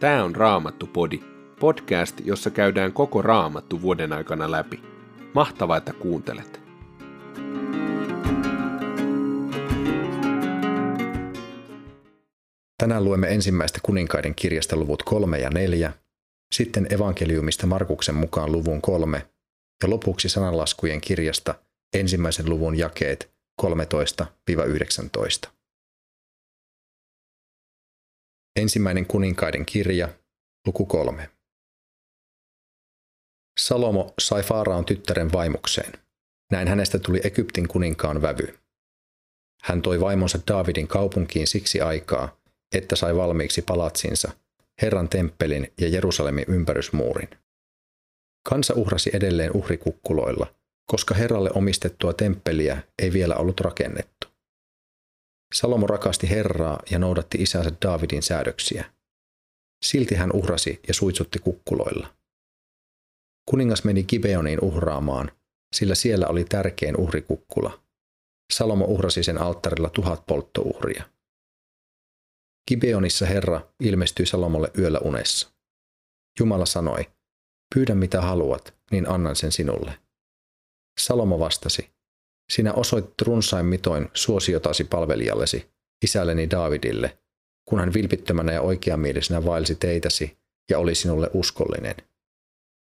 Tämä on Raamattu-podi, podcast, jossa käydään koko Raamattu vuoden aikana läpi. Mahtavaa, että kuuntelet! Tänään luemme ensimmäistä kuninkaiden kirjasta luvut kolme ja neljä, sitten evankeliumista Markuksen mukaan luvun kolme ja lopuksi sananlaskujen kirjasta ensimmäisen luvun jakeet 13-19. Ensimmäinen kuninkaiden kirja, luku kolme. Salomo sai Faaraon tyttären vaimokseen. Näin hänestä tuli Egyptin kuninkaan vävy. Hän toi vaimonsa Daavidin kaupunkiin siksi aikaa, että sai valmiiksi palatsinsa, Herran temppelin ja Jerusalemin ympärysmuurin. Kansa uhrasi edelleen uhrikukkuloilla, koska Herralle omistettua temppeliä ei vielä ollut rakennettu. Salomo rakasti Herraa ja noudatti isänsä Daavidin säädöksiä. Silti hän uhrasi ja suitsutti kukkuloilla. Kuningas meni Gibeoniin uhraamaan, sillä siellä oli tärkein uhrikukkula. Salomo uhrasi sen alttarilla tuhat polttouhria. Gibeonissa Herra ilmestyi Salomolle yöllä unessa. Jumala sanoi, pyydä mitä haluat, niin annan sen sinulle. Salomo vastasi, sinä osoitit runsain mitoin suosiotasi palvelijallesi, isälleni Daavidille, kun hän vilpittömänä ja oikeamielisenä vaelsi teitäsi ja oli sinulle uskollinen.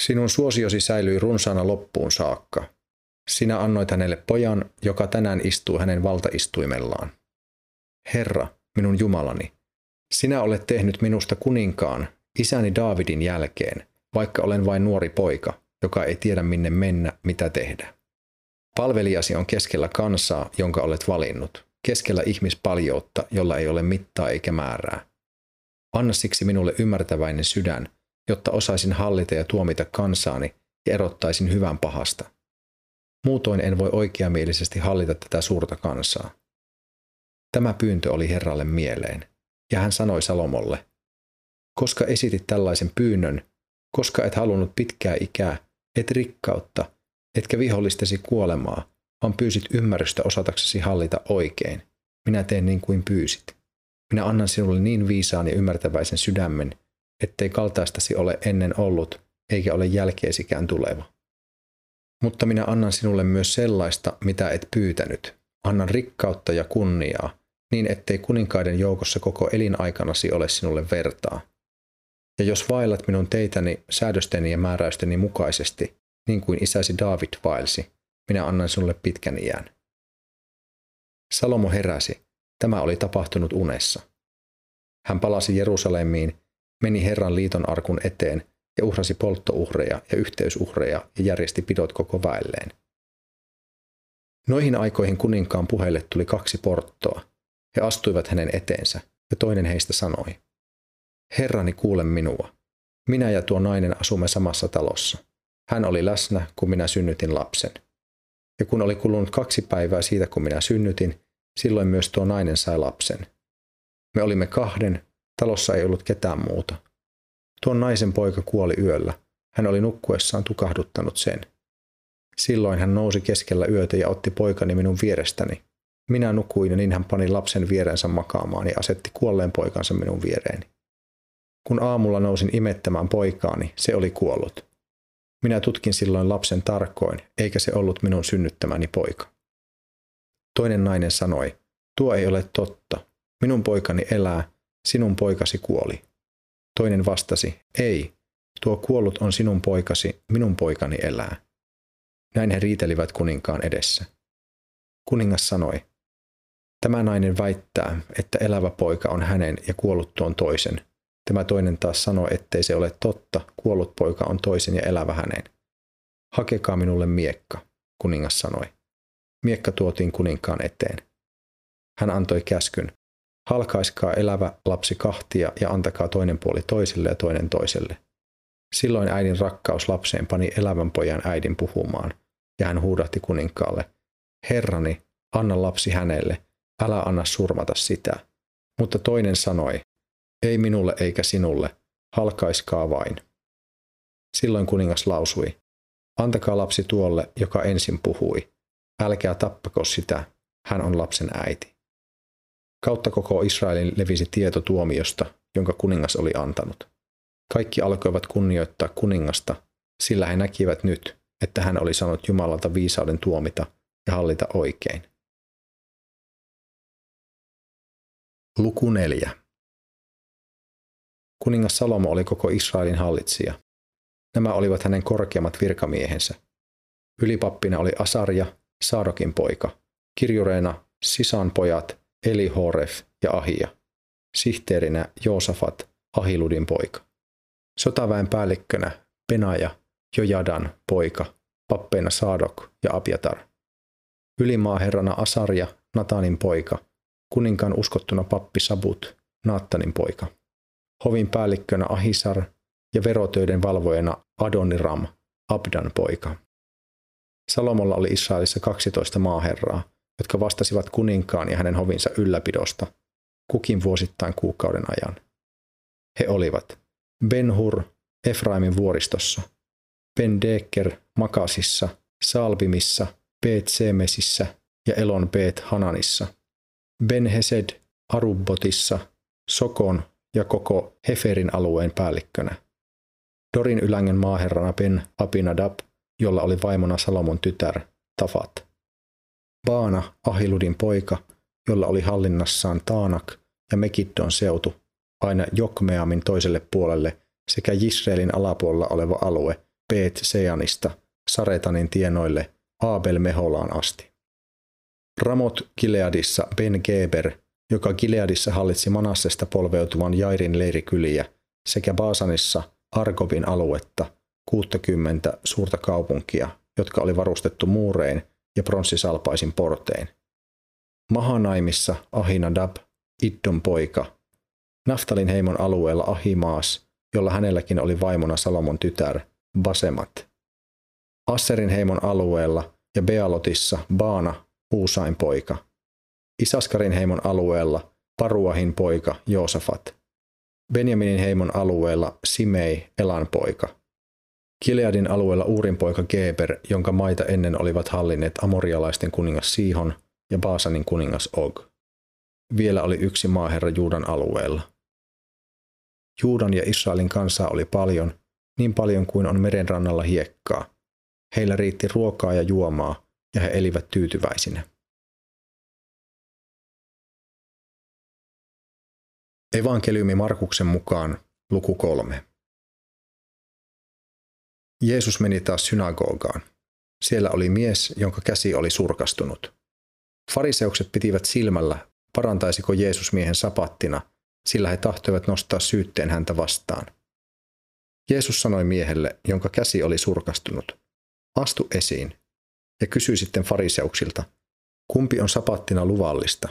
Sinun suosiosi säilyi runsaana loppuun saakka. Sinä annoit hänelle pojan, joka tänään istuu hänen valtaistuimellaan. Herra, minun Jumalani, sinä olet tehnyt minusta kuninkaan, isäni Daavidin jälkeen, vaikka olen vain nuori poika, joka ei tiedä minne mennä, mitä tehdä. Palvelijasi on keskellä kansaa, jonka olet valinnut, keskellä ihmispaljoutta, jolla ei ole mittaa eikä määrää. Anna siksi minulle ymmärtäväinen sydän, jotta osaisin hallita ja tuomita kansaani ja erottaisin hyvän pahasta. Muutoin en voi oikeamielisesti hallita tätä suurta kansaa. Tämä pyyntö oli Herralle mieleen, ja hän sanoi Salomolle, koska esitit tällaisen pyynnön, koska et halunnut pitkää ikää, et rikkautta, etkä vihollistesi kuolemaa, vaan pyysit ymmärrystä osataksesi hallita oikein. Minä teen niin kuin pyysit. Minä annan sinulle niin viisaan ja ymmärtäväisen sydämen, ettei kaltaistasi ole ennen ollut, eikä ole jälkeesikään tuleva. Mutta minä annan sinulle myös sellaista, mitä et pyytänyt. Annan rikkautta ja kunniaa, niin ettei kuninkaiden joukossa koko elinaikanasi ole sinulle vertaa. Ja jos vaellat minun teitäni säädösteni ja määräysteni mukaisesti, niin kuin isäsi David vaelsi, minä annan sinulle pitkän iän. Salomo heräsi. Tämä oli tapahtunut unessa. Hän palasi Jerusalemiin, meni Herran liiton arkun eteen ja uhrasi polttouhreja ja yhteysuhreja ja järjesti pidot koko väelleen. Noihin aikoihin kuninkaan puheille tuli kaksi porttoa. He astuivat hänen eteensä, ja toinen heistä sanoi, Herrani kuule minua. Minä ja tuo nainen asumme samassa talossa. Hän oli läsnä, kun minä synnytin lapsen. Ja kun oli kulunut kaksi päivää siitä, kun minä synnytin, silloin myös tuo nainen sai lapsen. Me olimme kahden, talossa ei ollut ketään muuta. Tuon naisen poika kuoli yöllä. Hän oli nukkuessaan tukahduttanut sen. Silloin hän nousi keskellä yötä ja otti poikani minun vierestäni. Minä nukuin ja niin hän pani lapsen vierensä makaamaan ja asetti kuolleen poikansa minun viereeni. Kun aamulla nousin imettämään poikaani, se oli kuollut. Minä tutkin silloin lapsen tarkoin, eikä se ollut minun synnyttämäni poika. Toinen nainen sanoi, tuo ei ole totta. Minun poikani elää, sinun poikasi kuoli. Toinen vastasi, ei, tuo kuollut on sinun poikasi, minun poikani elää. Näin he riitelivät kuninkaan edessä. Kuningas sanoi, tämä nainen väittää, että elävä poika on hänen ja kuollut tuon toisen, Tämä toinen taas sanoi, ettei se ole totta, kuollut poika on toisen ja elävä hänen. Hakekaa minulle miekka, kuningas sanoi. Miekka tuotiin kuninkaan eteen. Hän antoi käskyn, halkaiskaa elävä lapsi kahtia ja antakaa toinen puoli toiselle ja toinen toiselle. Silloin äidin rakkaus lapseen pani elävän pojan äidin puhumaan, ja hän huudahti kuninkaalle, Herrani, anna lapsi hänelle, älä anna surmata sitä. Mutta toinen sanoi, ei minulle eikä sinulle, halkaiskaa vain. Silloin kuningas lausui, antakaa lapsi tuolle, joka ensin puhui. Älkää tappako sitä, hän on lapsen äiti. Kautta koko Israelin levisi tieto tuomiosta, jonka kuningas oli antanut. Kaikki alkoivat kunnioittaa kuningasta, sillä he näkivät nyt, että hän oli saanut Jumalalta viisauden tuomita ja hallita oikein. Luku 4. Kuningas Salomo oli koko Israelin hallitsija. Nämä olivat hänen korkeammat virkamiehensä. Ylipappina oli Asarja, Saadokin poika, kirjureena Sisan pojat Eli Horef ja Ahia, sihteerinä Joosafat, Ahiludin poika. Sotaväen päällikkönä Penaja, Jojadan poika, pappeina Saadok ja Abiatar. Ylimaaherrana Asarja, Natanin poika, kuninkaan uskottuna pappi Sabut, Naattanin poika. Hovin päällikkönä Ahisar ja verotöiden valvojana Adoniram, Abdan poika. Salomolla oli Israelissa 12 maaherraa, jotka vastasivat kuninkaan ja hänen hovinsa ylläpidosta, kukin vuosittain kuukauden ajan. He olivat Ben-Hur Efraimin vuoristossa, Ben Deker Makasissa, Salbimissa, Beet Semesissä ja Elon Beet Hananissa, Ben Hesed Arubbotissa, Sokon ja koko Heferin alueen päällikkönä. Dorin ylängen maaherrana Ben Abinadab, jolla oli vaimona Salomon tytär Tafat. Baana Ahiludin poika, jolla oli hallinnassaan Taanak ja Mekiddon seutu, aina Jokmeamin toiselle puolelle sekä Jisraelin alapuolella oleva alue Beet Seanista Saretanin tienoille Abel Meholaan asti. Ramot Gileadissa Ben Geber, joka Gileadissa hallitsi Manassesta polveutuvan Jairin leirikyliä, sekä Baasanissa Argovin aluetta, 60 suurta kaupunkia, jotka oli varustettu muurein ja pronssisalpaisin portein. Mahanaimissa Ahinadab, Iddon poika, Naftalin heimon alueella Ahimaas, jolla hänelläkin oli vaimona Salomon tytär, Basemat. Asserin heimon alueella ja Bealotissa Baana, Uusain poika. Isaskarin heimon alueella Paruahin poika Joosafat. Benjaminin heimon alueella Simei, Elan poika. Kileadin alueella Uurin poika Geber, jonka maita ennen olivat hallinneet amorialaisten kuningas Siihon ja Baasanin kuningas Og. Vielä oli yksi maaherra Juudan alueella. Juudan ja Israelin kansaa oli paljon, niin paljon kuin on merenrannalla hiekkaa. Heillä riitti ruokaa ja juomaa, ja he elivät tyytyväisinä. Evankeliumi Markuksen mukaan luku kolme. Jeesus meni taas synagogaan. Siellä oli mies, jonka käsi oli surkastunut. Fariseukset pitivät silmällä, parantaisiko Jeesus miehen sapattina, sillä he tahtoivat nostaa syytteen häntä vastaan. Jeesus sanoi miehelle, jonka käsi oli surkastunut, astu esiin, ja kysyi sitten fariseuksilta, kumpi on sapattina luvallista,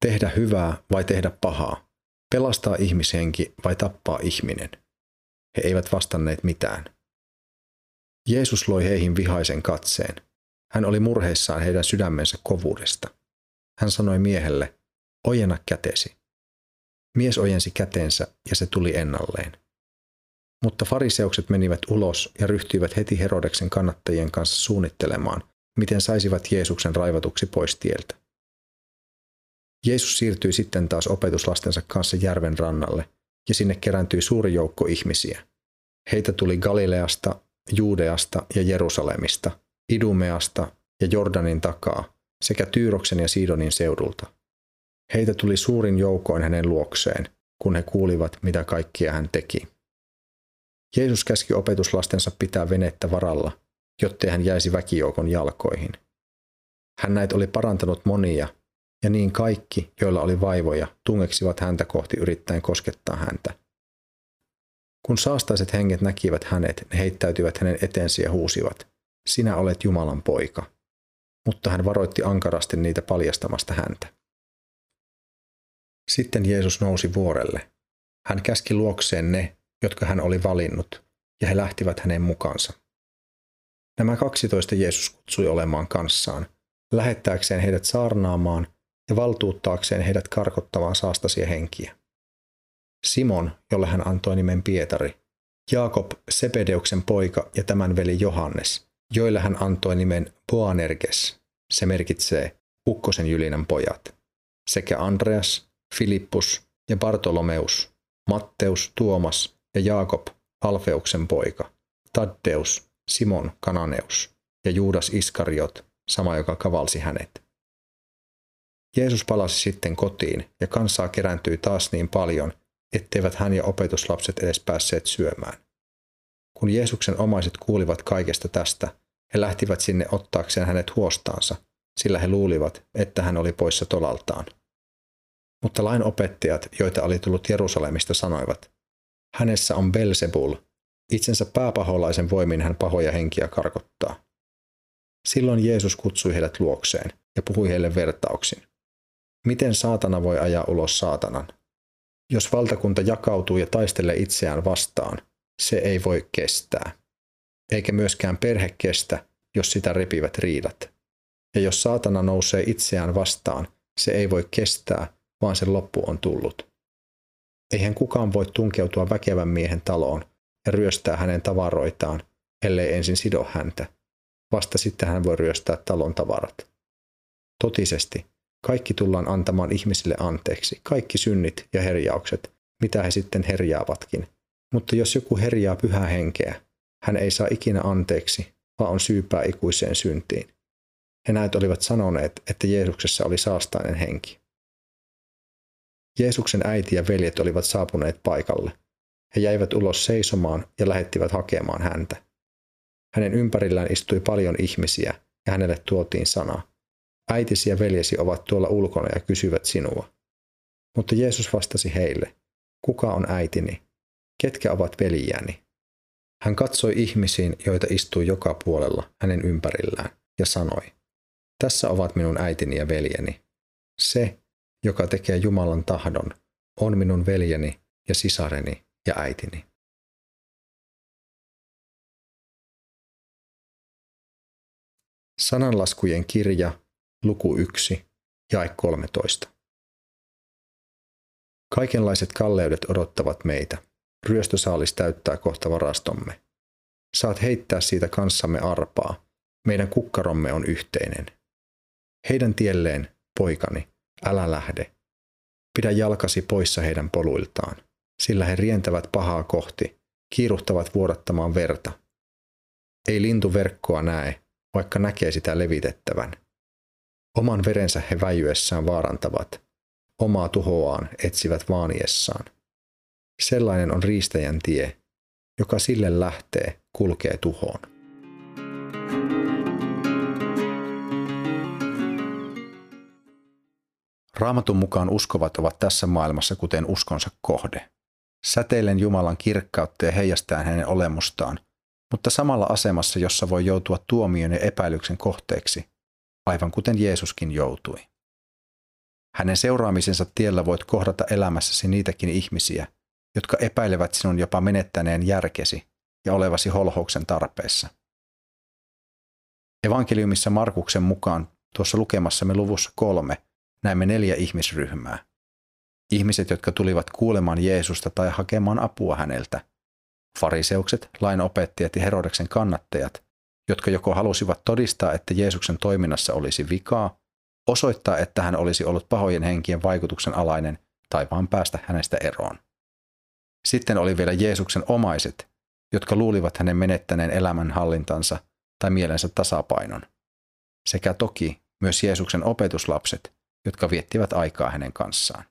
tehdä hyvää vai tehdä pahaa, pelastaa ihmishenki vai tappaa ihminen. He eivät vastanneet mitään. Jeesus loi heihin vihaisen katseen. Hän oli murheissaan heidän sydämensä kovuudesta. Hän sanoi miehelle, ojenna kätesi. Mies ojensi kätensä ja se tuli ennalleen. Mutta fariseukset menivät ulos ja ryhtyivät heti Herodeksen kannattajien kanssa suunnittelemaan, miten saisivat Jeesuksen raivatuksi pois tieltä. Jeesus siirtyi sitten taas opetuslastensa kanssa järven rannalle, ja sinne kerääntyi suuri joukko ihmisiä. Heitä tuli Galileasta, Juudeasta ja Jerusalemista, Idumeasta ja Jordanin takaa, sekä Tyyroksen ja Sidonin seudulta. Heitä tuli suurin joukoin hänen luokseen, kun he kuulivat, mitä kaikkia hän teki. Jeesus käski opetuslastensa pitää venettä varalla, jottei hän jäisi väkijoukon jalkoihin. Hän näet oli parantanut monia, ja niin kaikki, joilla oli vaivoja, tungeksivat häntä kohti yrittäen koskettaa häntä. Kun saastaiset henget näkivät hänet, ne heittäytyivät hänen eteensä ja huusivat, sinä olet Jumalan poika. Mutta hän varoitti ankarasti niitä paljastamasta häntä. Sitten Jeesus nousi vuorelle. Hän käski luokseen ne, jotka hän oli valinnut, ja he lähtivät hänen mukaansa. Nämä kaksitoista Jeesus kutsui olemaan kanssaan, lähettääkseen heidät saarnaamaan ja valtuuttaakseen heidät karkottavaan saastasia henkiä. Simon, jolle hän antoi nimen Pietari, Jaakob Sepedeuksen poika ja tämän veli Johannes, joille hän antoi nimen Boanerges, se merkitsee Ukkosen Jylinän pojat, sekä Andreas, Filippus ja Bartolomeus, Matteus, Tuomas ja Jaakob, Alfeuksen poika, Taddeus, Simon Kananeus ja Juudas Iskariot, sama joka kavalsi hänet. Jeesus palasi sitten kotiin ja kansaa kerääntyi taas niin paljon, etteivät hän ja opetuslapset edes päässeet syömään. Kun Jeesuksen omaiset kuulivat kaikesta tästä, he lähtivät sinne ottaakseen hänet huostaansa, sillä he luulivat, että hän oli poissa tolaltaan. Mutta lain opettajat, joita oli tullut Jerusalemista, sanoivat, hänessä on Belzebul, itsensä pääpaholaisen voimin hän pahoja henkiä karkottaa. Silloin Jeesus kutsui heidät luokseen ja puhui heille vertauksin. Miten saatana voi ajaa ulos saatanan? Jos valtakunta jakautuu ja taistelee itseään vastaan, se ei voi kestää. Eikä myöskään perhe kestä, jos sitä repivät riidat. Ja jos saatana nousee itseään vastaan, se ei voi kestää, vaan sen loppu on tullut. Eihän kukaan voi tunkeutua väkevän miehen taloon ja ryöstää hänen tavaroitaan, ellei ensin sido häntä. Vasta sitten hän voi ryöstää talon tavarat. Totisesti, kaikki tullaan antamaan ihmisille anteeksi, kaikki synnit ja herjaukset, mitä he sitten herjaavatkin. Mutta jos joku herjaa pyhää henkeä, hän ei saa ikinä anteeksi, vaan on syypää ikuiseen syntiin. He näet olivat sanoneet, että Jeesuksessa oli saastainen henki. Jeesuksen äiti ja veljet olivat saapuneet paikalle. He jäivät ulos seisomaan ja lähettivät hakemaan häntä. Hänen ympärillään istui paljon ihmisiä ja hänelle tuotiin sana. Äitisi ja veljesi ovat tuolla ulkona ja kysyvät sinua. Mutta Jeesus vastasi heille, kuka on äitini? Ketkä ovat veljäni? Hän katsoi ihmisiin, joita istui joka puolella hänen ympärillään, ja sanoi, tässä ovat minun äitini ja veljeni. Se, joka tekee Jumalan tahdon, on minun veljeni ja sisareni ja äitini. Sananlaskujen kirja, luku 1, jae 13. Kaikenlaiset kalleudet odottavat meitä. Ryöstösaalis täyttää kohta varastomme. Saat heittää siitä kanssamme arpaa. Meidän kukkaromme on yhteinen. Heidän tielleen, poikani, älä lähde. Pidä jalkasi poissa heidän poluiltaan, sillä he rientävät pahaa kohti, kiiruhtavat vuodattamaan verta. Ei lintu verkkoa näe, vaikka näkee sitä levitettävän. Oman verensä he väijyessään vaarantavat, omaa tuhoaan etsivät vaaniessaan. Sellainen on riistäjän tie, joka sille lähtee, kulkee tuhoon. Raamatun mukaan uskovat ovat tässä maailmassa kuten uskonsa kohde. Säteilen Jumalan kirkkautta ja heijastaen hänen olemustaan, mutta samalla asemassa, jossa voi joutua tuomion ja epäilyksen kohteeksi, aivan kuten Jeesuskin joutui. Hänen seuraamisensa tiellä voit kohdata elämässäsi niitäkin ihmisiä, jotka epäilevät sinun jopa menettäneen järkesi ja olevasi holhouksen tarpeessa. Evankeliumissa Markuksen mukaan tuossa lukemassamme luvussa kolme näemme neljä ihmisryhmää. Ihmiset, jotka tulivat kuulemaan Jeesusta tai hakemaan apua häneltä. Fariseukset, lainopettajat ja Herodeksen kannattajat, jotka joko halusivat todistaa, että Jeesuksen toiminnassa olisi vikaa, osoittaa, että hän olisi ollut pahojen henkien vaikutuksen alainen tai vaan päästä hänestä eroon. Sitten oli vielä Jeesuksen omaiset, jotka luulivat hänen menettäneen elämän hallintansa tai mielensä tasapainon. Sekä toki myös Jeesuksen opetuslapset, jotka viettivät aikaa hänen kanssaan.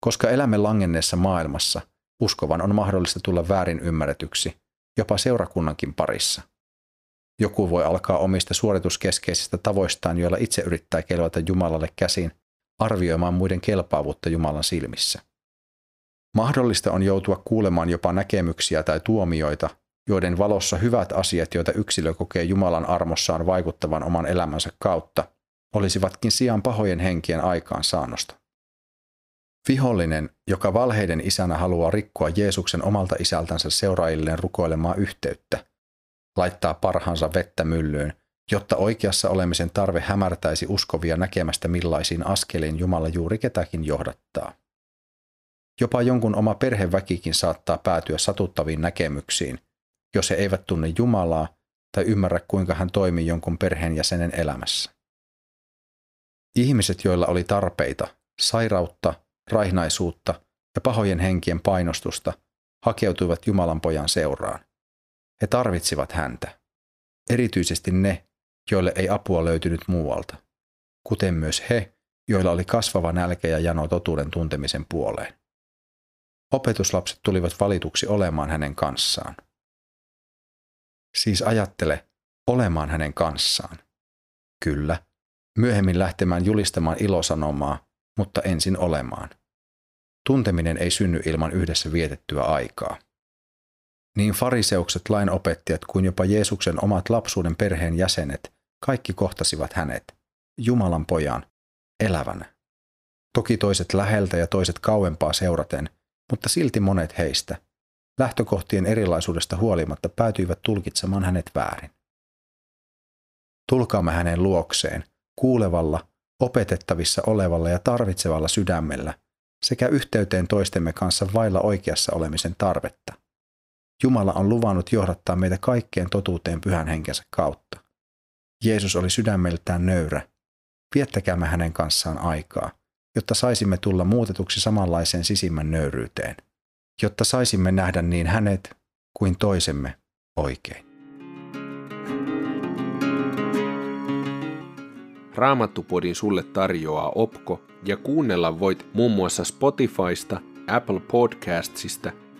Koska elämme langenneessa maailmassa, uskovan on mahdollista tulla väärin ymmärretyksi, jopa seurakunnankin parissa. Joku voi alkaa omista suorituskeskeisistä tavoistaan, joilla itse yrittää kelvata Jumalalle käsin, arvioimaan muiden kelpaavuutta Jumalan silmissä. Mahdollista on joutua kuulemaan jopa näkemyksiä tai tuomioita, joiden valossa hyvät asiat, joita yksilö kokee Jumalan armossaan vaikuttavan oman elämänsä kautta, olisivatkin sijaan pahojen henkien aikaan saannosta. Vihollinen, joka valheiden isänä haluaa rikkoa Jeesuksen omalta isältänsä seuraajilleen rukoilemaan yhteyttä, laittaa parhaansa vettä myllyyn, jotta oikeassa olemisen tarve hämärtäisi uskovia näkemästä millaisiin askeliin Jumala juuri ketäkin johdattaa. Jopa jonkun oma perheväkikin saattaa päätyä satuttaviin näkemyksiin, jos he eivät tunne Jumalaa tai ymmärrä kuinka hän toimii jonkun perheenjäsenen elämässä. Ihmiset, joilla oli tarpeita, sairautta, raihnaisuutta ja pahojen henkien painostusta, hakeutuivat Jumalan pojan seuraan. He tarvitsivat häntä. Erityisesti ne, joille ei apua löytynyt muualta, kuten myös he, joilla oli kasvava nälkä ja jano totuuden tuntemisen puoleen. Opetuslapset tulivat valituksi olemaan hänen kanssaan. Siis ajattele, olemaan hänen kanssaan. Kyllä, myöhemmin lähtemään julistamaan ilosanomaa, mutta ensin olemaan. Tunteminen ei synny ilman yhdessä vietettyä aikaa. Niin fariseukset, lainopettajat kuin jopa Jeesuksen omat lapsuuden perheen jäsenet, kaikki kohtasivat hänet, Jumalan pojan, elävänä. Toki toiset läheltä ja toiset kauempaa seuraten, mutta silti monet heistä, lähtökohtien erilaisuudesta huolimatta, päätyivät tulkitsemaan hänet väärin. Tulkaamme hänen luokseen, kuulevalla, opetettavissa olevalla ja tarvitsevalla sydämellä sekä yhteyteen toistemme kanssa vailla oikeassa olemisen tarvetta. Jumala on luvannut johdattaa meitä kaikkeen totuuteen pyhän henkensä kautta. Jeesus oli sydämeltään nöyrä. Viettäkäämme hänen kanssaan aikaa, jotta saisimme tulla muutetuksi samanlaiseen sisimmän nöyryyteen, jotta saisimme nähdä niin hänet kuin toisemme oikein. Raamattupodin sulle tarjoaa Opko ja kuunnella voit muun muassa Spotifysta, Apple Podcastsista